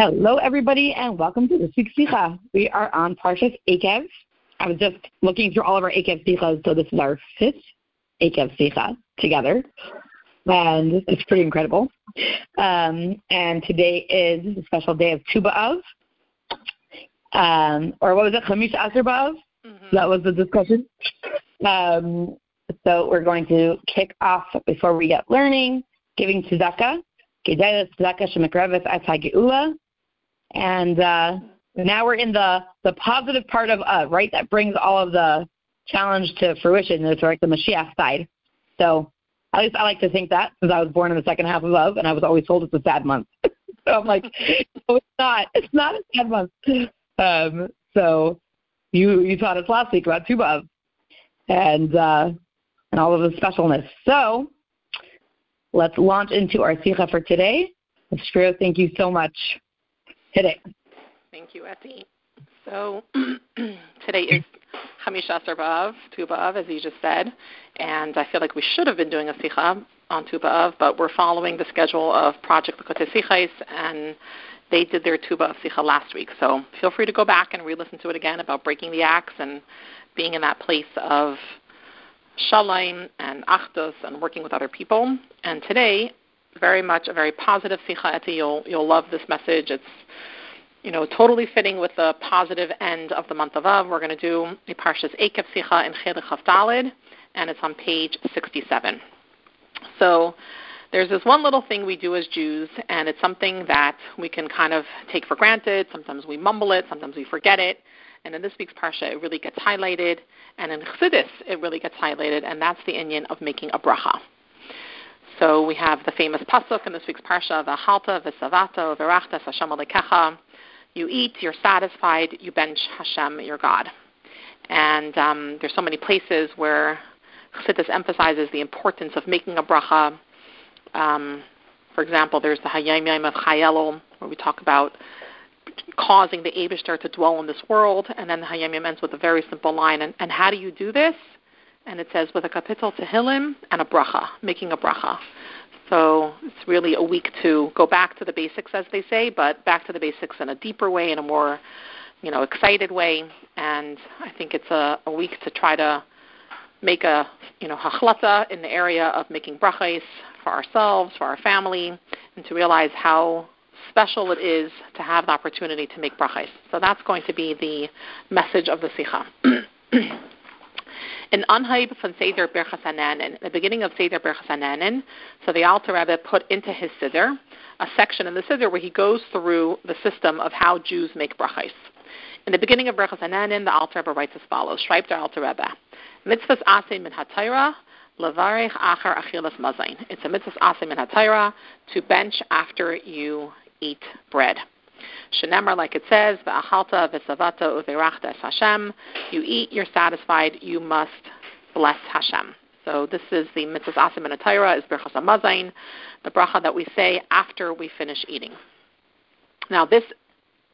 Hello, everybody, and welcome to the week's Sikha. We are on Parshas Eikev. I was just looking through all of our Eikev Sikhas, so this is our fifth Eikev Sikha together, and it's pretty incredible. Um, and today is a special day of Tu B'Av, um, or what was it, Chamish Asher? Mm-hmm. That was the discussion. Um, so we're going to kick off before we get learning, giving tzedakah. And uh, now we're in the, the positive part of uh, right? That brings all of the challenge to fruition. It's like the Mashiach side. So at least I like to think that because I was born in the second half of Av and I was always told it's a sad month. so I'm like, no, it's not. It's not a sad month. Um, so you you taught us last week about Tu B'Av and uh, and all of the specialness. So let's launch into our sikha for today. Shreya, thank you so much today. Thank you, Etty. So today is Chamisha B'Av, Tu B'Av, as you just said, and I feel like we should have been doing a Sikha on Tu B'Av, but we're following the schedule of Project Likkutei Sichos, and they did their Tu B'Av Sikha last week. So feel free to go back and re-listen to it again about breaking the axe and being in that place of shalom and achdus and working with other people. And today, very much a very positive Sikha. You'll, you'll love this message. It's you know, totally fitting with the positive end of the month of Av. We're going to do a Parshas Ekev Sicha in Chelek and it's on page 67. So there's this one little thing we do as Jews, and it's something that we can kind of take for granted. Sometimes we mumble it, sometimes we forget it. And in this week's Parsha, it really gets highlighted. And in Chassidus, it really gets highlighted, and that's the Inyan of making a bracha. So we have the famous pasuk in this week's parsha, "V'halta v'savato v'rachta Hashem alekecha." You eat, you're satisfied, you bench Hashem, your God. And um, there's so many places where Chassidus emphasizes the importance of making a bracha. Um, for example, there's the Hayom Yom of Chai Elul, where we talk about causing the Abishter to dwell in this world, and then the Hayom Yom ends with a very simple line. And, and how do you do this? And it says with a kapitel tehillim and a bracha, making a bracha. So it's really a week to go back to the basics, as they say, but back to the basics in a deeper way, in a more, you know, excited way. And I think it's a, a week to try to make a, you know, hachlata in the area of making brachas for ourselves, for our family, and to realize how special it is to have the opportunity to make brachas. So that's going to be the message of the sikha. In Anhaib from Seder Birchas Hanehenin, the beginning of Seder Birchas Hanehenin, so the Alter Rebbe put into his Siddur a section in the Siddur where he goes through the system of how Jews make brachos. In the beginning of Birchas Hanehenin, the Alter Rebbe writes as follows, Schreibt der Alter Rebbe, Mitzvahs Asim min HaTorah, Levarech Acher Achilas Mazain. It's a mitzvah asim min HaTorah to bench after you eat bread. Shenemar, like it says, v'achalta v'savata uverachta Hashem. You eat, you're satisfied, you must bless Hashem. So this is the mitzvah asim and is berachas the bracha that we say after we finish eating. Now this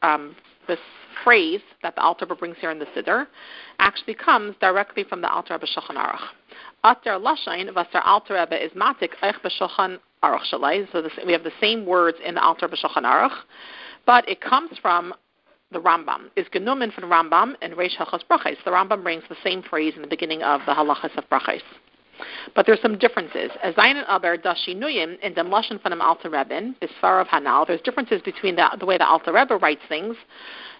um, this phrase that the Alter brings here in the Siddur actually comes directly from the Alter Rebbe Shulchan Aruch. Ater lashain vasar Alter Rebbe is matik eich b'Shulchan Aruch shalai. So this, we have the same words in the Alter Rebbe Shulchan Aruch but it comes from the Rambam. Is genumen from Rambam and Reish Halachas Brachos. The Rambam brings the same phrase in the beginning of the Halachas of Brachos. But there's some differences. As Zayin Aber Dashinuyim in the Lashon from Alter Rebbe, Bisfar of Hanal, there's differences between the, the way the Alter Rebbe writes things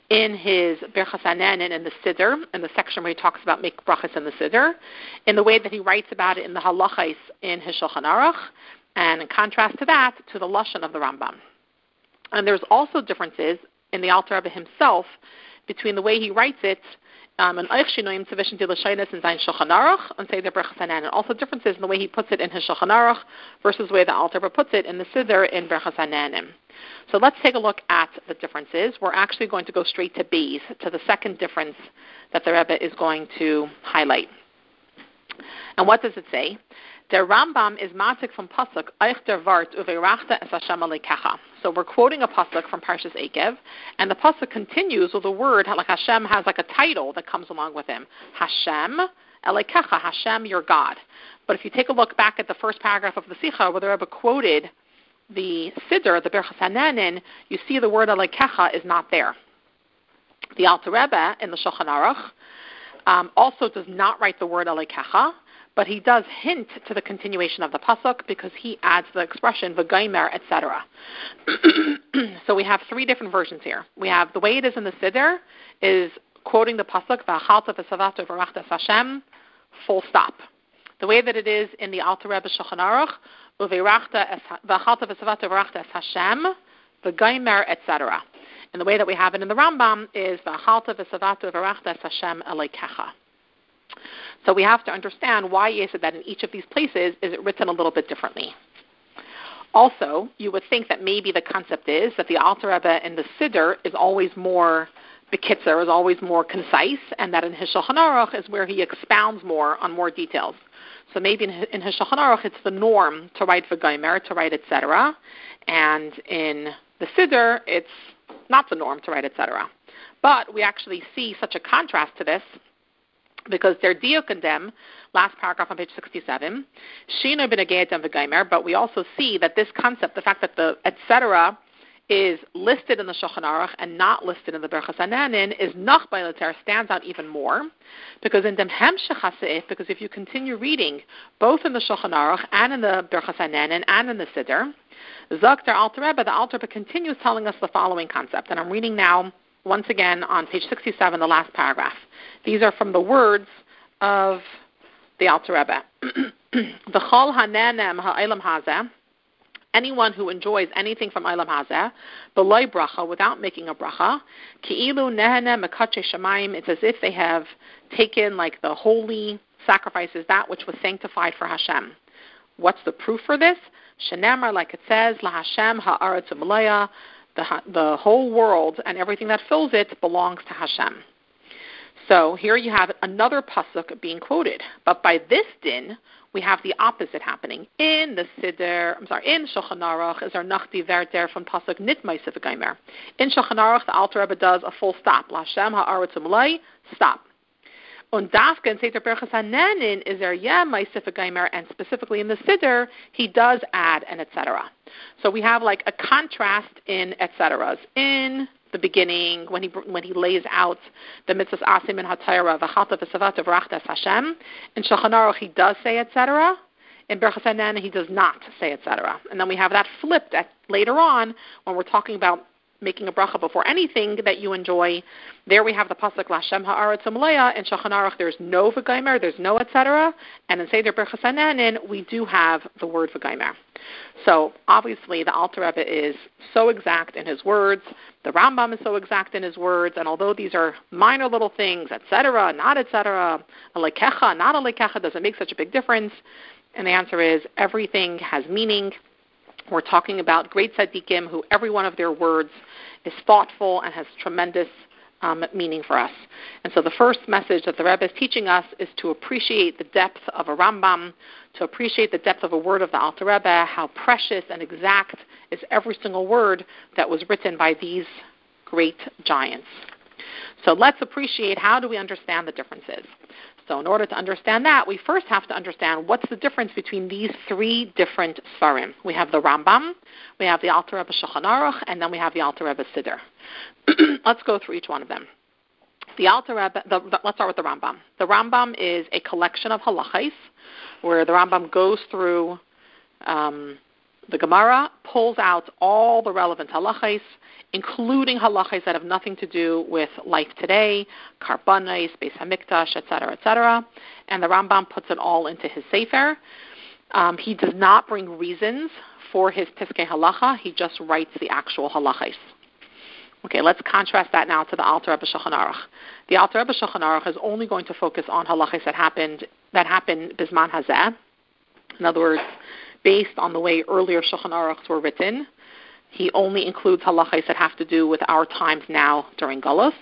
in his Berchas Hanehenin in the Siddur, in the section where he talks about make brachas in the Siddur, in the way that he writes about it in the Halachas in his Shulchan Aruch, and in contrast to that, to the Lashon of the Rambam. And there's also differences in the Alter Rebbe himself between the way he writes it um, and Tzavishn Dilashainus in Zayin Shulchan Aruch and and also differences in the way he puts it in his Shulchan Aruch versus the way the Alter Rebbe puts it in the Siddur in Berchas Hanehenin. So let's take a look at the differences. We're actually going to go straight to B's, to the second difference that the Rebbe is going to highlight. And what does it say? The Rambam is matik from pasuk Eich der Vart uverachta es Hashem alekecha. So we're quoting a pasuk from Parshas Ekev, and the pasuk continues with a word like Hashem has like a title that comes along with him. Hashem alekecha, Hashem your God. But if you take a look back at the first paragraph of the Sikha, where the Rebbe quoted the Siddur, the Birchas Hanehenin, you see the word Alekecha is not there. The Alter Rebbe in the Shulchan Aruch um, also does not write the word Alekecha, but he does hint to the continuation of the pasuk because he adds the expression v'gaimer, etc. so we have three different versions here. We have the way it is in the Siddur is quoting the pasuk v'achalta v'savato v'rachtas Hashem, full stop. The way that it is in the Alter Rebbe Shulchan Aruch, v'achalta v'savato v'rachtas Hashem, v'gaimer, etc. And the way that we have it in the Rambam is v'achalta v'savato v'rachtas Hashem elekecha. So we have to understand why is it that in each of these places is it written a little bit differently. Also, you would think that maybe the concept is that the Alter Rebbe in the Siddur is always more Bekitzer is always more concise, and that in his Aruch is where he expounds more on more details. So maybe in, in his Aruch it's the norm to write V'gaimer, to write etc., and in the Siddur it's not the norm to write etc. But we actually see such a contrast to this because they're diokandem, last paragraph on page 67, shino b'negedem v'gaimer, but we also see that this concept, the fact that the etc. is listed in the Shulchan Aruch and not listed in the Berchas Hanehenin, is nach stands out even more, because in dem hemshech because if you continue reading both in the Shulchan Aruch and in the Berchas Hanehenin and in the Siddur, Zakter Alter Rebbe, the Alter Rebbe continues telling us the following concept, and I'm reading now once again on page 67, the last paragraph. These are from the words of the Alter Rebbe. the Chol Hanenem Ha'ilam Hazeh, anyone who enjoys anything from Ilam Hazeh, beloy bracha, without making a bracha, ki'ilu nehene mekache shemaim, it's as if they have taken like the holy sacrifices, that which was sanctified for Hashem. What's the proof for this? Shenemar, like it says, La Hashem ha'aretz the, the whole world and everything that fills it belongs to Hashem. So here you have another pasuk being quoted, but by this din we have the opposite happening in the Siddur. I'm sorry, in Shulchan Aruch is our Nachti Verter from pasuk Nitmai Sifagaimer. In Shulchan Aruch, the Alter Rebbe does a full stop. Lashem ha'aretz stop. Und Dafka in Sefer Berchas Hanehenin is there yeah my Gaimer, and specifically in the Siddur he does add an etc. So we have like a contrast in etceteras in the beginning when he when he lays out the mitzvahs asim and hatayra v'chalta v'savat v'rachtas Hashem. In Shulchan Aruch he does say etc. In Berchas Hanan he does not say etc. And then we have that flipped at, later on when we're talking about making a bracha before anything that you enjoy. There we have the pasuk Lashem Haaretz Umleya. In Shulchan Aruch there's no v'gaimer, there's no etc. And in Seder Berchas we do have the word v'gaimer. So obviously the Alter Rebbe is so exact in his words. The Rambam is so exact in his words, and although these are minor little things, etc., not etc., a lekecha, not a lekecha, doesn't make such a big difference. And the answer is everything has meaning. We're talking about great tzaddikim who every one of their words is thoughtful and has tremendous um, meaning for us. And so the first message that the Rebbe is teaching us is to appreciate the depth of a Rambam, to appreciate the depth of a word of the Alter Rebbe, how precious and exact is every single word that was written by these great giants. So let's appreciate how do we understand the differences. So in order to understand that, we first have to understand what's the difference between these three different Svarim. We have the Rambam, we have the Alter Rebbe Shulchan Aruch, and then we have the Alter Rebbe Siddur. let's go through each one of them. The Alter Rebbe, the, the, let's start with the Rambam. The Rambam is a collection of halachas, where the Rambam goes through um, the Gemara, pulls out all the relevant halachas, including halachas that have nothing to do with life today, karbanis, Beis Hamikdash, etc., etc., and the Rambam puts it all into his sefer. Um, he does not bring reasons for his piskei halacha. He just writes the actual halachas. Okay, let's contrast that now to the Alter Rebbe Shulchan Aruch. The Alter Rebbe Shulchan Aruch is only going to focus on halachas that happened that happened bisman hazeh. In other words, based on the way earlier Shulchan Aruchs were written, he only includes halachas that have to do with our times now during Gullus.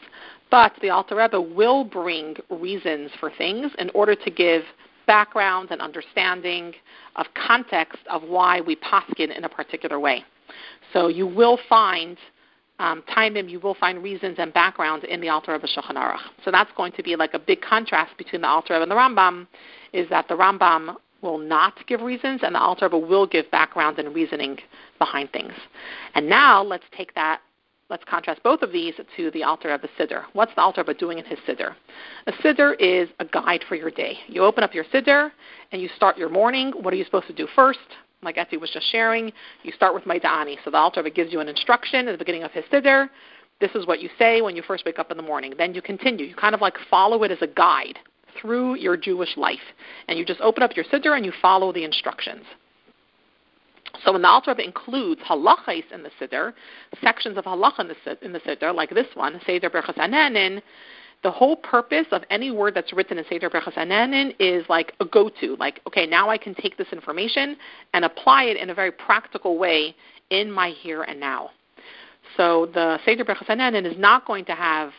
But the Alter Rebbe will bring reasons for things in order to give background and understanding of context of why we paskin in a particular way. So you will find um, timim, you will find reasons and background in the Alter Rebbe Shulchan Aruch. So that's going to be like a big contrast between the Alter Rebbe and the Rambam, is that the Rambam will not give reasons, and the Alter Rebbe will give background and reasoning behind things. And now let's take that let's contrast both of these to the Alter Rebbe Siddur. What's the Alter Rebbe doing in his Siddur? A Siddur is a guide for your day. You open up your Siddur and you start your morning. What are you supposed to do first? Like Etty was just sharing, you start with Modeh Ani. So the Alter Rebbe gives you an instruction at the beginning of his Siddur. This is what you say when you first wake up in the morning. Then you continue. You kind of like follow it as a guide through your Jewish life. And you just open up your Siddur and you follow the instructions. So when the Alter Rebbe includes halachas in the Siddur, sections of halacha in the, in the Siddur, like this one, Seder Berchas Ananin, the whole purpose of any word that's written in Seder Berchas Ananin is like a go-to. Like, okay, now I can take this information and apply it in a very practical way in my here and now. So the Seder Berchas Ananin is not going to have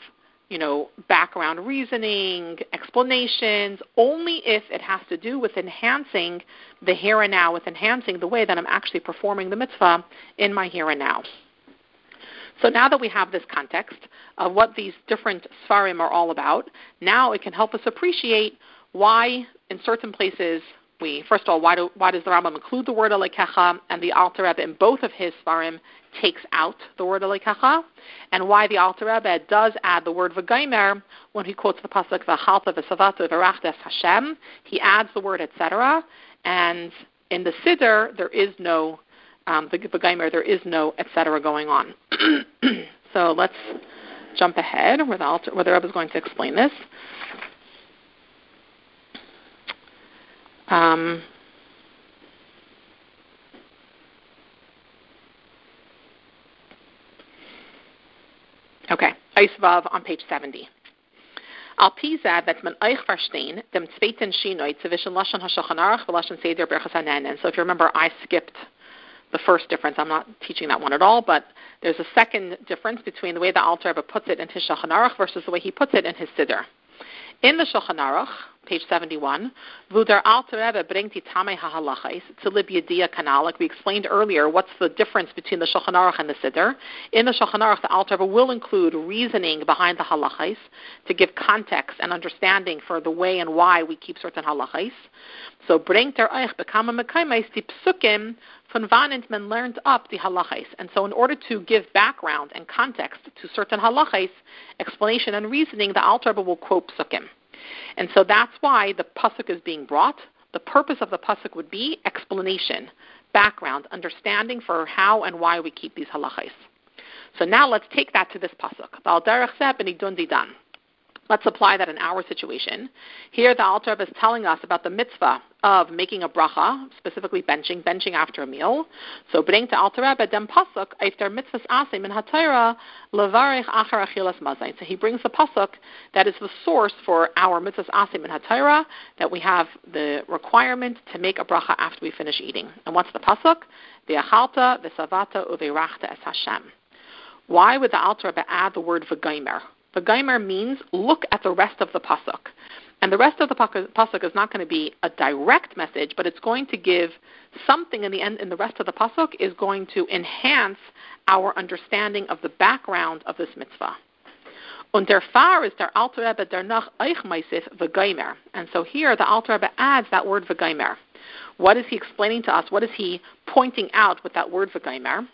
you know, background reasoning, explanations, only if it has to do with enhancing the here and now, with enhancing the way that I'm actually performing the mitzvah in my here and now. So now that we have this context of what these different svarim are all about, now it can help us appreciate why in certain places we, first of all, why, do, why does the Rambam include the word alekecha and the Alter Rebbe in both of his svarim takes out the word alekecha, and why the Alter Rebbe does add the word v'gaimer when he quotes the pasuk v'chalta v'savata v'rachtes Hashem. He adds the word etc. And in the siddur there is no um, the there is no etc. going on. so let's jump ahead where the, the Rebbe is going to explain this. Um, Okay, Eisvav on page 70. Al Pisa that man euch verstehen dem zweiten Shinoi zwischen Lashon HaShulchan Aruch and Seder Berachas Hanan. So if you remember, I skipped the first difference. I'm not teaching that one at all, but there's a second difference between the way the Alter Rebbe puts it in his Shulchan Aruch versus the way he puts it in his Siddur. In the Shulchan Aruch, page 71, Vudar Alter Rebbe bringt die Tamei HaHalachais to we explained earlier, what's the difference between the Shulchan Aruch and the Siddur? In the Shulchan Aruch, the Alter Rebbe will include reasoning behind the halachais to give context and understanding for the way and why we keep certain halachais. So bringt er euch bekama mekaimais psukim von wann learned up the halachais. And so in order to give background and context to certain halachais, explanation and reasoning, the Alter Rebbe will quote psukim. And so that's why the pasuk is being brought. The purpose of the pasuk would be explanation, background, understanding for how and why we keep these halachas. So now let's take that to this pasuk. Let's apply that in our situation. Here, the Alter is telling us about the mitzvah of making a bracha, specifically benching, benching after a meal. So, bring to Alter Rebbe dem pasuk after mitzvahs asim in hatayra levarich achar achilas mazayin. So he brings the pasuk that is the source for our mitzvahs asim in hatayra that we have the requirement to make a bracha after we finish eating. And what's the pasuk? The achalta, the savata, uveirachta es Hashem. Why would the Alter add the word v'gaimer? V'gaimer means look at the rest of the pasuk. And the rest of the pasuk is not going to be a direct message, but it's going to give something in the end. In the rest of the pasuk is going to enhance our understanding of the background of this mitzvah. Und der Fahr is der Alter Rebbe der nach euch meisif v'gaimer. And so here the Alter Rebbe adds that word v'gaimer. What is he explaining to us? What is he pointing out with that word v'gaimer?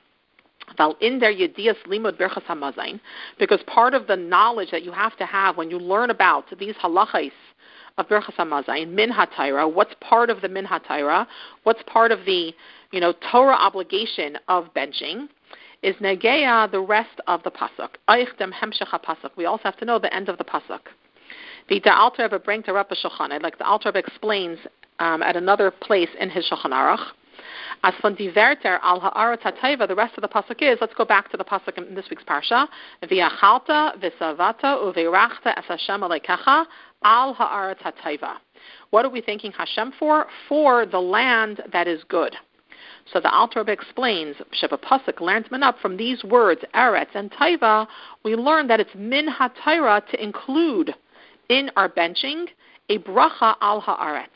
Because part of the knowledge that you have to have when you learn about these halachas of berchas hamazain, min hatayra, what's part of the min hatayra, what's part of the you know Torah obligation of benching, is negeya the rest of the pasuk. Pasuk. We also have to know the end of the pasuk. The Alter Rebbe brings. Like the Alter explains um, at another place in his Shulchan Aruch. As von diverter al ha'aretz hatayva, the rest of the pasuk is, let's go back to the pasuk in this week's parsha, v'yachalta v'savata uveirachta es Hashem alekecha al ha'aretz hatayva. What are we thanking Hashem for? For the land that is good. So the Alter Rebbe explains, Sheba Pasuk learns up from these words, Eretz and Taiva, we learn that it's min hatayra to include in our benching a bracha al ha'aretz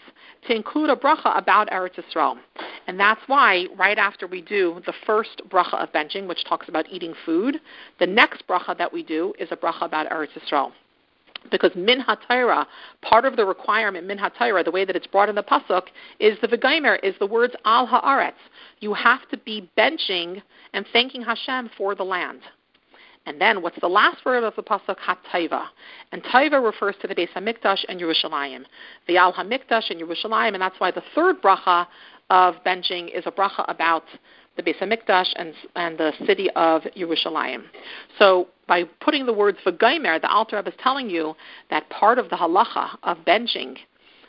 to include a bracha about Eretz Yisrael. And that's why, right after we do the first bracha of benching, which talks about eating food, the next bracha that we do is a bracha about Eretz Yisrael. because min hatayra, part of the requirement min hatayra, the way that it's brought in the pasuk, is the v'gaimer, is the words al haaretz. You have to be benching and thanking Hashem for the land. And then what's the last word of the pasuk? Hatayva. And Taiva refers to the Beis Hamikdash and Yerushalayim. The Al Hamikdash and Yerushalayim, and that's why the third bracha of benching is a bracha about the Beis Hamikdash and, and the city of Yerushalayim. So by putting the words v'gaimer, the Alter Rebbe is telling you that part of the halacha of benching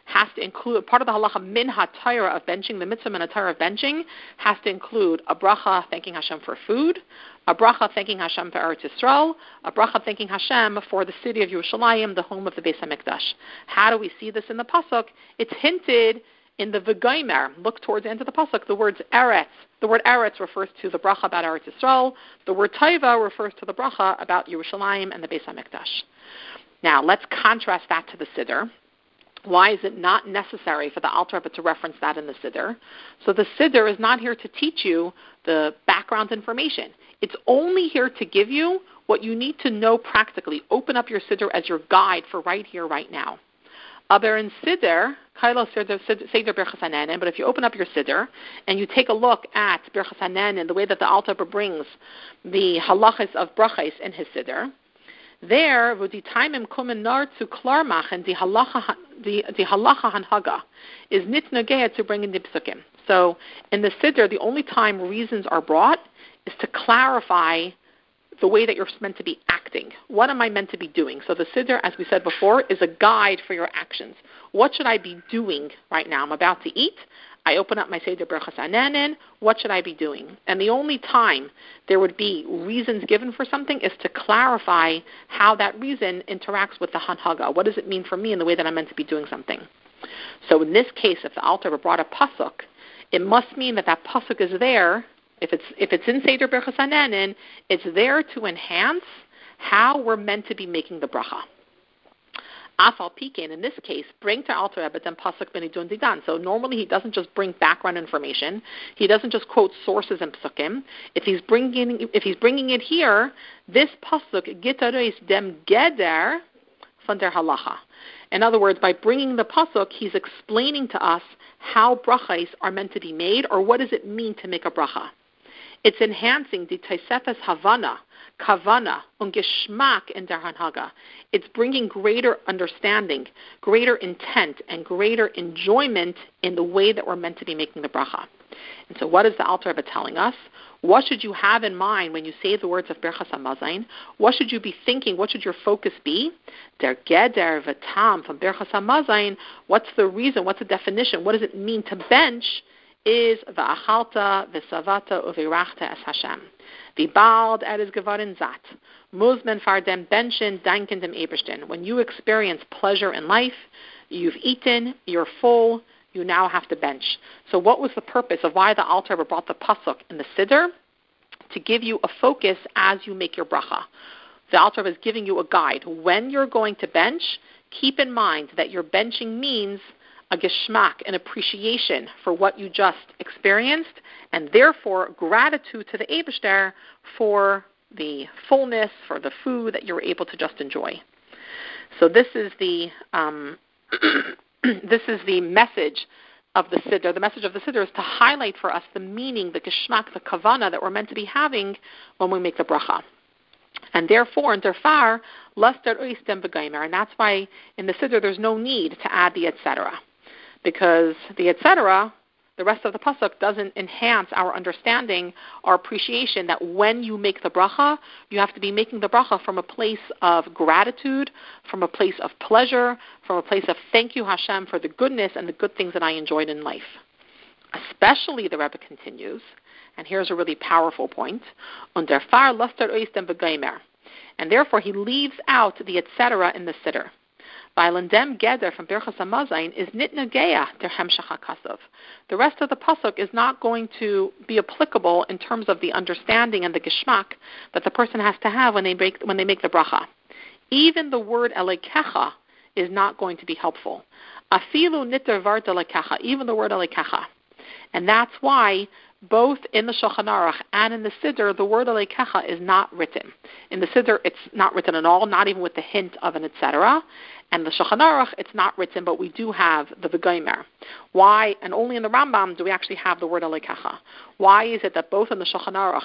has to include part of the halacha min hatayra of benching, the mitzvah min hatayra of benching has to include a bracha thanking Hashem for food, a bracha thanking Hashem for Eretz Yisrael, a bracha thanking Hashem for the city of Yerushalayim, the home of the Beis Hamikdash. How do we see this in the pasuk? It's hinted in the V'gaimer, look towards the end of the pasuk, the words Eretz. The word Eretz refers to the bracha about Eretz Yisrael. The word Taiva refers to the bracha about Yerushalayim and the Beis Hamikdash. Now, let's contrast that to the Siddur. Why is it not necessary for the Alter Rebbe to reference that in the Siddur? So the Siddur is not here to teach you the background information. It's only here to give you what you need to know practically. Open up your Siddur as your guide for right here, right now. Aber in Siddur, Kailo Seder Birchas but if you open up your Siddur and you take a look at Birchas and the way that the Alter brings the halachas of brachas in his Siddur, there, wo die Taimim kommen nur zu klar machen, die halacha, hanhaga, is nit to bring in the psukim. So, in the Siddur, the only time reasons are brought is to clarify the way that you're meant to be acting. What am I meant to be doing? So the Siddur, as we said before, is a guide for your actions. What should I be doing right now? I'm about to eat. I open up my Seder Berachas Ananin. What should I be doing? And the only time there would be reasons given for something is to clarify how that reason interacts with the Hanhaga. What does it mean for me in the way that I'm meant to be doing something? So in this case, if the Alter brought a pasuk, it must mean that that pasuk is there if it's if it's in Seder Berachas Hanehenin, it's there to enhance how we're meant to be making the bracha. Afal Pikin, in this case, bring to Alter Rebbe then Pasuk Benidun Didan. So normally he doesn't just bring background information. He doesn't just quote sources and Psukim. If he's bringing if he's bringing it here, this Pasuk Gitareis dem Geder von der Halacha. In other words, by bringing the pasuk, he's explaining to us how brachas are meant to be made, or what does it mean to make a bracha. It's enhancing the Taisefes Havana, Kavana, und Geschmack in der Hanhaga. It's bringing greater understanding, greater intent, and greater enjoyment in the way that we're meant to be making the bracha. And so, what is the Alter Rebbe telling us? What should you have in mind when you say the words of Berchas Hamazain? What should you be thinking? What should your focus be? Der Geder V'tam from Berchas Hamazain. What's the reason? What's the definition? What does it mean to bench? Is va'achalta v'savata uvirachta es Hashem. V'bald er is gevarin zat. Muzmen far dem benchen danken dem. When you experience pleasure in life, you've eaten, you're full, you now have to bench. So what was the purpose of why the Alter brought the pasuk in the Siddur? To give you a focus as you make your bracha. The Alter is giving you a guide. When you're going to bench, keep in mind that your benching means – a geschmack, an appreciation for what you just experienced, and therefore gratitude to the Abishter for the fullness, for the food that you're able to just enjoy. So this is the um, this is the message of the siddur. The message of the siddur is to highlight for us the meaning, the geschmack, the kavana that we're meant to be having when we make the bracha. And therefore, in derfar, luster oistem begaimer. And that's why in the siddur there's no need to add the etc because the etc., the rest of the pasuk doesn't enhance our understanding our appreciation that when you make the bracha, you have to be making the bracha from a place of gratitude, from a place of pleasure, from a place of thank you Hashem for the goodness and the good things that I enjoyed in life. Especially, the Rebbe continues, and here's a really powerful point, under far luster oistem begeimer and therefore he leaves out the etc. in the siddur. Dem Geder from Birchas is Nitnageya HaKasav. The rest of the pasuk is not going to be applicable in terms of the understanding and the geschmack that the person has to have when they make when they make the bracha. Even the word elekecha is not going to be helpful. Afilu niter vart even the word elekecha. And that's why both in the Shulchan Aruch and in the Siddur, the word Alekecha is not written. In the Siddur, it's not written at all, not even with the hint of an etc. And the Shulchan Aruch, it's not written, but we do have the V'gomer. Why, and only in the Rambam do we actually have the word Alekecha. Why is it that both in the Shulchan Aruch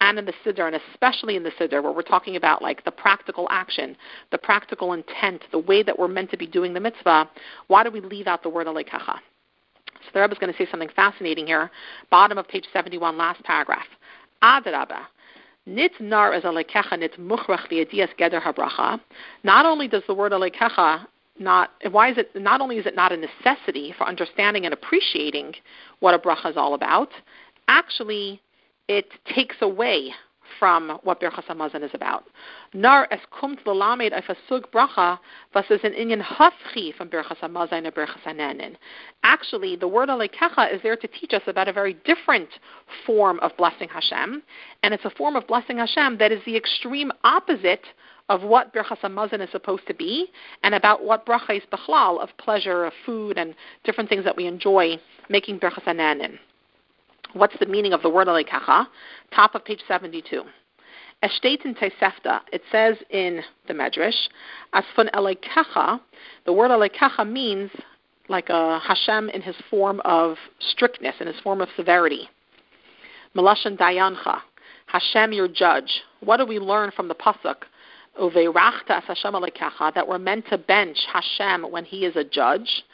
and in the Siddur, and especially in the Siddur, where we're talking about like the practical action, the practical intent, the way that we're meant to be doing the mitzvah, why do we leave out the word Alekecha? So the Rebbe is going to say something fascinating here. Bottom of page 71, last paragraph. Adarabah. Nit nar as alekecha nit muchrach v'yadias geder habracha. Not only does the word alekecha not why is it not only is it not a necessity for understanding and appreciating what a bracha is all about, actually it takes away from what Birchas Hamazon is about. Nar es kumt lelamed auf a bracha, is an inyan hafchi from Birchas Hamazon and Birchas Hanehenin. Actually, the word alekecha is there to teach us about a very different form of blessing Hashem, and it's a form of blessing Hashem that is the extreme opposite of what Birchas Hamazon is supposed to be, and about what bracha is bechlal, of pleasure, of food, and different things that we enjoy making Birchas Hanehenin. What's the meaning of the word alekacha? Top of page 72. Es steht in Tosefta, it says in the Medrash, as von alekacha, the word alekacha means like a Hashem in his form of strictness, in his form of severity. Melashan dayancha, Hashem your judge. What do we learn from the pasuk? Uveirachta as Hashem alekacha, that we're meant to bench Hashem when he is a judge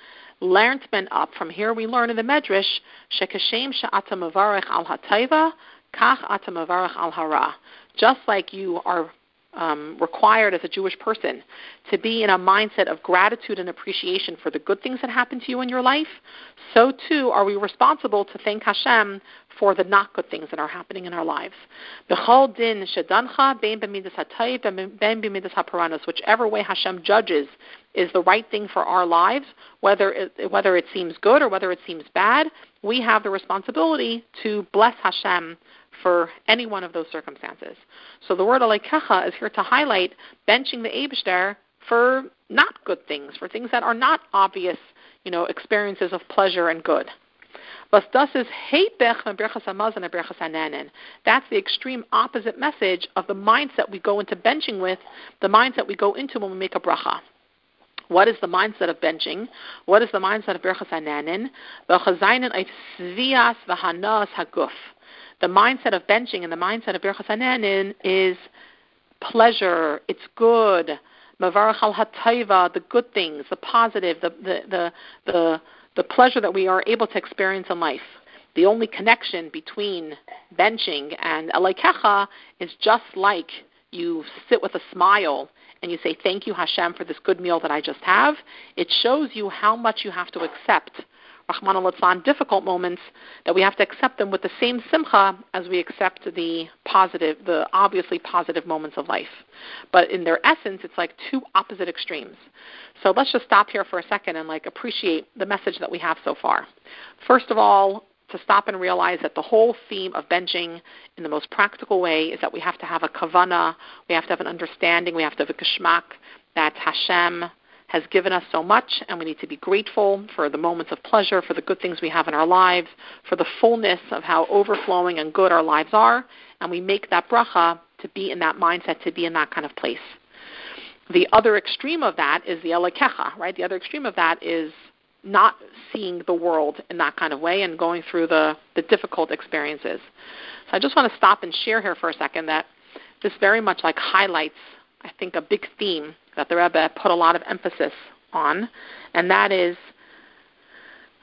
learned men up. From here we learn in the Medrash, Shekashem she'ata mavarech al hatayva, kach ata al hara. Just like you are um, required as a Jewish person to be in a mindset of gratitude and appreciation for the good things that happen to you in your life, so too are we responsible to thank Hashem for the not good things that are happening in our lives. din Whichever way Hashem judges is the right thing for our lives, whether it, whether it seems good or whether it seems bad, we have the responsibility to bless Hashem for any one of those circumstances. So the word alekecha is here to highlight benching the Abishter for not good things, for things that are not obvious, you know, experiences of pleasure and good. And Birchas Hanehenin. That's the extreme opposite message of the mindset we go into benching with, the mindset we go into when we make a bracha. What is the mindset of benching? What is the mindset of Birchas Hanehenin? haguf. The mindset of benching and the mindset of Birchas Hanehenin is pleasure. It's good. The good things, the positive, the, the, the, the, the pleasure that we are able to experience in life. The only connection between benching and alekecha is just like you sit with a smile and you say, Thank you, Hashem, for this good meal that I just have, it shows you how much you have to accept. Rahman al difficult moments that we have to accept them with the same simcha as we accept the positive, the obviously positive moments of life. But in their essence, it's like two opposite extremes. So let's just stop here for a second and like appreciate the message that we have so far. First of all, to stop and realize that the whole theme of benching in the most practical way is that we have to have a kavana, we have to have an understanding, we have to have a geschmack that Hashem has given us so much, and we need to be grateful for the moments of pleasure, for the good things we have in our lives, for the fullness of how overflowing and good our lives are, and we make that bracha to be in that mindset, to be in that kind of place. The other extreme of that is the alekecha, right? The other extreme of that is not seeing the world in that kind of way and going through the, the difficult experiences. So I just want to stop and share here for a second that this very much like highlights, I think, a big theme that the Rebbe put a lot of emphasis on, and that is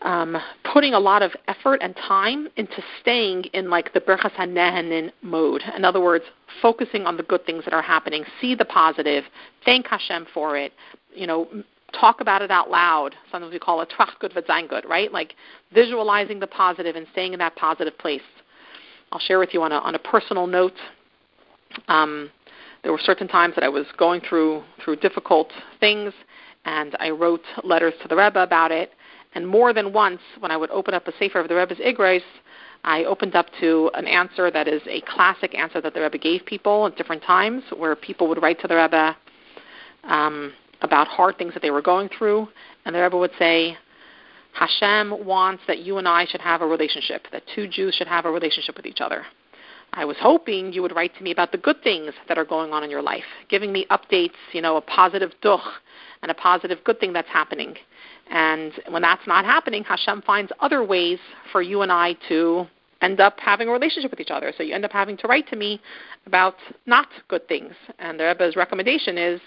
um, putting a lot of effort and time into staying in like the Berchas HaNehenin mode. In other words, focusing on the good things that are happening, see the positive, thank Hashem for it, you know, talk about it out loud. Sometimes we call it trachgut v'zaingut, right? Like visualizing the positive and staying in that positive place. I'll share with you on a, on a personal note. Um, there were certain times that I was going through through difficult things, and I wrote letters to the Rebbe about it. And more than once, when I would open up a sefer of the Rebbe's Igros, I opened up to an answer that is a classic answer that the Rebbe gave people at different times, where people would write to the Rebbe. Um, about hard things that they were going through, and the Rebbe would say, Hashem wants that you and I should have a relationship, that two Jews should have a relationship with each other. I was hoping you would write to me about the good things that are going on in your life, giving me updates, you know, a positive duch and a positive good thing that's happening. And when that's not happening, Hashem finds other ways for you and I to end up having a relationship with each other. So you end up having to write to me about not good things. And the Rebbe's recommendation is,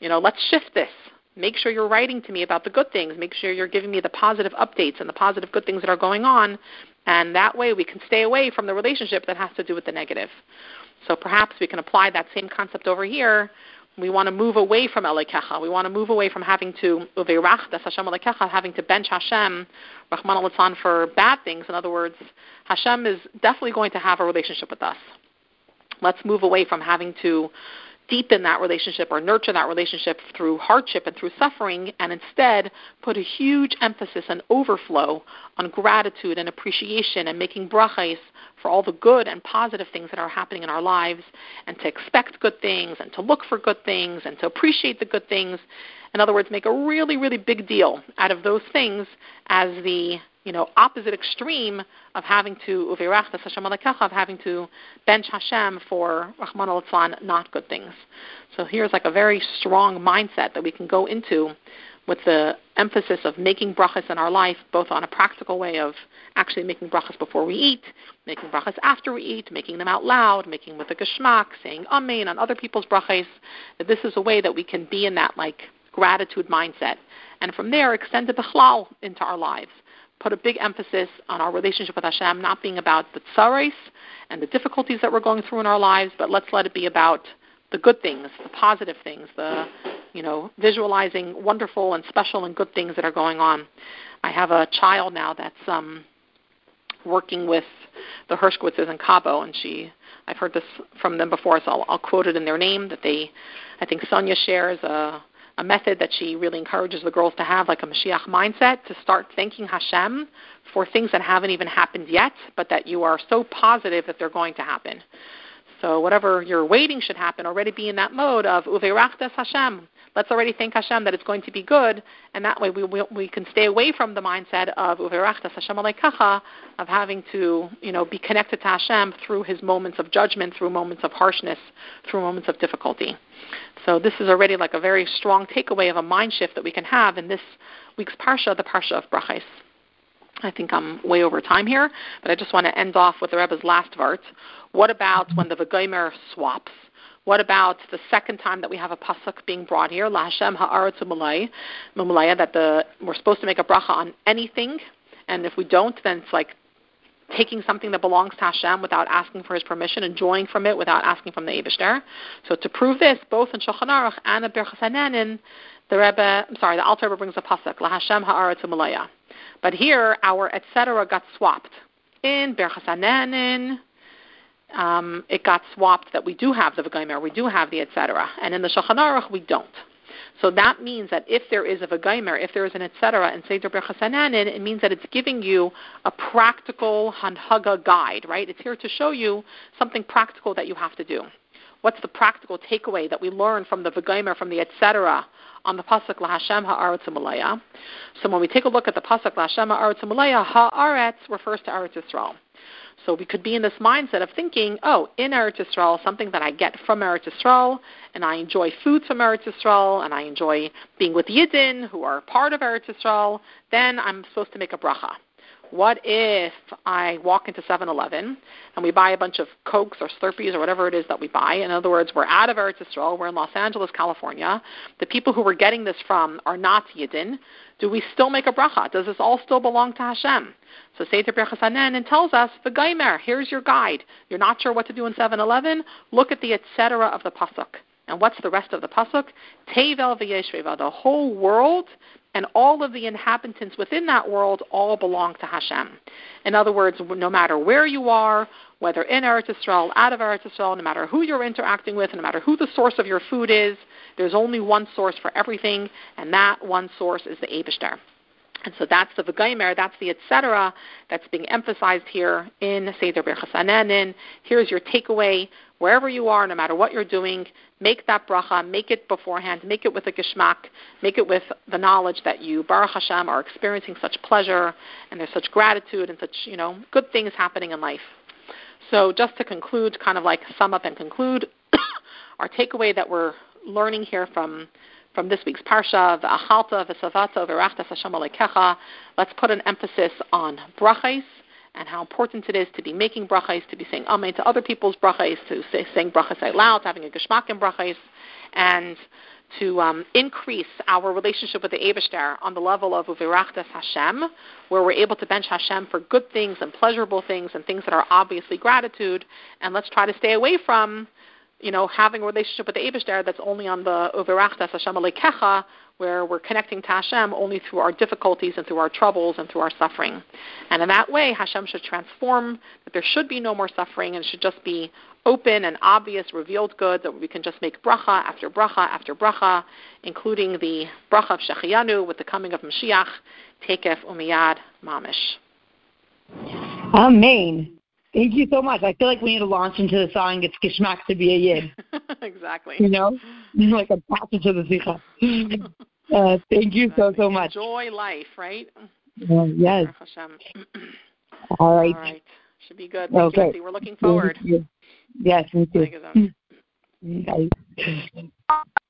you know, let's shift this. Make sure you're writing to me about the good things. Make sure you're giving me the positive updates and the positive good things that are going on. And that way we can stay away from the relationship that has to do with the negative. So perhaps we can apply that same concept over here we want to move away from Elikecha. We want to move away from having to uveirachdas Hashem Elikecha, having to bench Hashem, Rahman al for bad things. In other words, Hashem is definitely going to have a relationship with us. Let's move away from having to deepen that relationship or nurture that relationship through hardship and through suffering, and instead put a huge emphasis and overflow on gratitude and appreciation and making brachas for all the good and positive things that are happening in our lives, and to expect good things, and to look for good things, and to appreciate the good things. In other words, make a really, really big deal out of those things as the you know, opposite extreme of having to of having to bench Hashem for Rahman al not good things. So here's like a very strong mindset that we can go into with the emphasis of making brachas in our life, both on a practical way of actually making brachas before we eat, making brachas after we eat, making them out loud, making with a geschmack, saying amen on other people's brachas. That this is a way that we can be in that like gratitude mindset, and from there extend the bechlal into our lives put a big emphasis on our relationship with Hashem not being about the tsaris and the difficulties that we're going through in our lives, but let's let it be about the good things, the positive things, the you know, visualizing wonderful and special and good things that are going on. I have a child now that's um working with the Hershkowitzes in Cabo and she I've heard this from them before, so I'll, I'll quote it in their name that they I think Sonia shares a a method that she really encourages the girls to have, like a Mashiach mindset, to start thanking Hashem for things that haven't even happened yet, but that you are so positive that they're going to happen. So whatever you're waiting should happen, already be in that mode of Uveirachtes Hashem. Let's already thank Hashem that it's going to be good, and that way we, we, we can stay away from the mindset of Uveirachtes Hashem Aleikacha, of having to you know be connected to Hashem through His moments of judgment, through moments of harshness, through moments of difficulty. So this is already like a very strong takeaway of a mind shift that we can have in this week's parsha, the parsha of brachos. I think I'm way over time here, but I just want to end off with the Rebbe's last vart. What about when the Vagomer swaps? What about the second time that we have a pasuk being brought here, La Hashem Ha'aretz Mulaya, that the we're supposed to make a bracha on anything, and if we don't, then it's like taking something that belongs to Hashem without asking for His permission, enjoying from it without asking from the Eibushter. So to prove this, both in Shulchan Aruch and in Birchas Hanehenin, the Rebbe, I'm sorry, the Alter Rebbe brings a pasuk, La Hashem Ha'aretz Mulaya. But here, our etc. got swapped. In Birchas Hanehenin, um, it got swapped that we do have the V'gaimer, we do have the etc. And in the Shulchan Aruch, we don't. So that means that if there is a V'gaimer, if there is an etc. in Seder Birchas Hanehenin, it means that it's giving you a practical Hanhaga guide, right? It's here to show you something practical that you have to do. What's the practical takeaway that we learn from the V'gaimer, from the etc., on the pasuk LaHashem Haaretz. So when we take a look at the pasuk LaHashem Haaretz Malaya, Haaretz refers to Eretz Yisrael. So we could be in this mindset of thinking, oh, in Eretz Yisrael, something that I get from Eretz Yisrael, and I enjoy food from Eretz Yisrael, and I enjoy being with Yidden who are part of Eretz Yisrael, then I'm supposed to make a bracha. What if I walk into 7-Eleven and we buy a bunch of Cokes or Slurpees or whatever it is that we buy? In other words, we're out of Eretz Yisrael, we're in Los Angeles, California. The people who we're getting this from are not Yidden. Do we still make a bracha? Does this all still belong to Hashem? So Sefer Birchas and tells us, the Gaimer, here's your guide. You're not sure what to do in 7-Eleven? Look at the etc. of the Pasuk. And what's the rest of the Pasuk? Tevel v'yeshveva. The whole world and all of the inhabitants within that world all belong to Hashem. In other words, no matter where you are, whether in Eretz Yisrael, out of Eretz Yisrael, no matter who you're interacting with, no matter who the source of your food is, there's only one source for everything, and that one source is the Abishter. And so that's the V'gaimer, that's the etc. that's being emphasized here in Seder Birchas Here's your takeaway. Wherever you are, no matter what you're doing, make that bracha, make it beforehand, make it with a geschmack, make it with the knowledge that you, Baruch Hashem, are experiencing such pleasure and there's such gratitude and such, you know, good things happening in life. So just to conclude, kind of like sum up and conclude, our takeaway that we're learning here from from this week's parsha, v'achalta v'savata v'rachtas Hashem. Let's put an emphasis on brachais and how important it is to be making brachais, to be saying amen to other people's brachais, to say, saying brachais out loud, having a geschmack in brachais, and to um, increase our relationship with the Abishtar on the level of Uvirachtas Hashem, where we're able to bench Hashem for good things and pleasurable things and things that are obviously gratitude, and let's try to stay away from you know, having a relationship with the Abishter that's only on the Uvirachtas Hashem Elokecha, where we're connecting to Hashem only through our difficulties and through our troubles and through our suffering. And in that way, Hashem should transform, that there should be no more suffering and it should just be open and obvious, revealed good, that we can just make bracha after bracha after bracha, including the bracha of Shehecheyanu with the coming of Mashiach, Tekef Umiyad Mamish. Amen. Thank you so much. I feel like we need to launch into the song "It's Geshmak to be a Yid." exactly. You know, like a passage of the Sicha. Uh, thank you so so much. Enjoy life, right? Uh, yes. All right. All right. Should be good. Thank okay. You, We're looking forward. Yes, me too. Bye.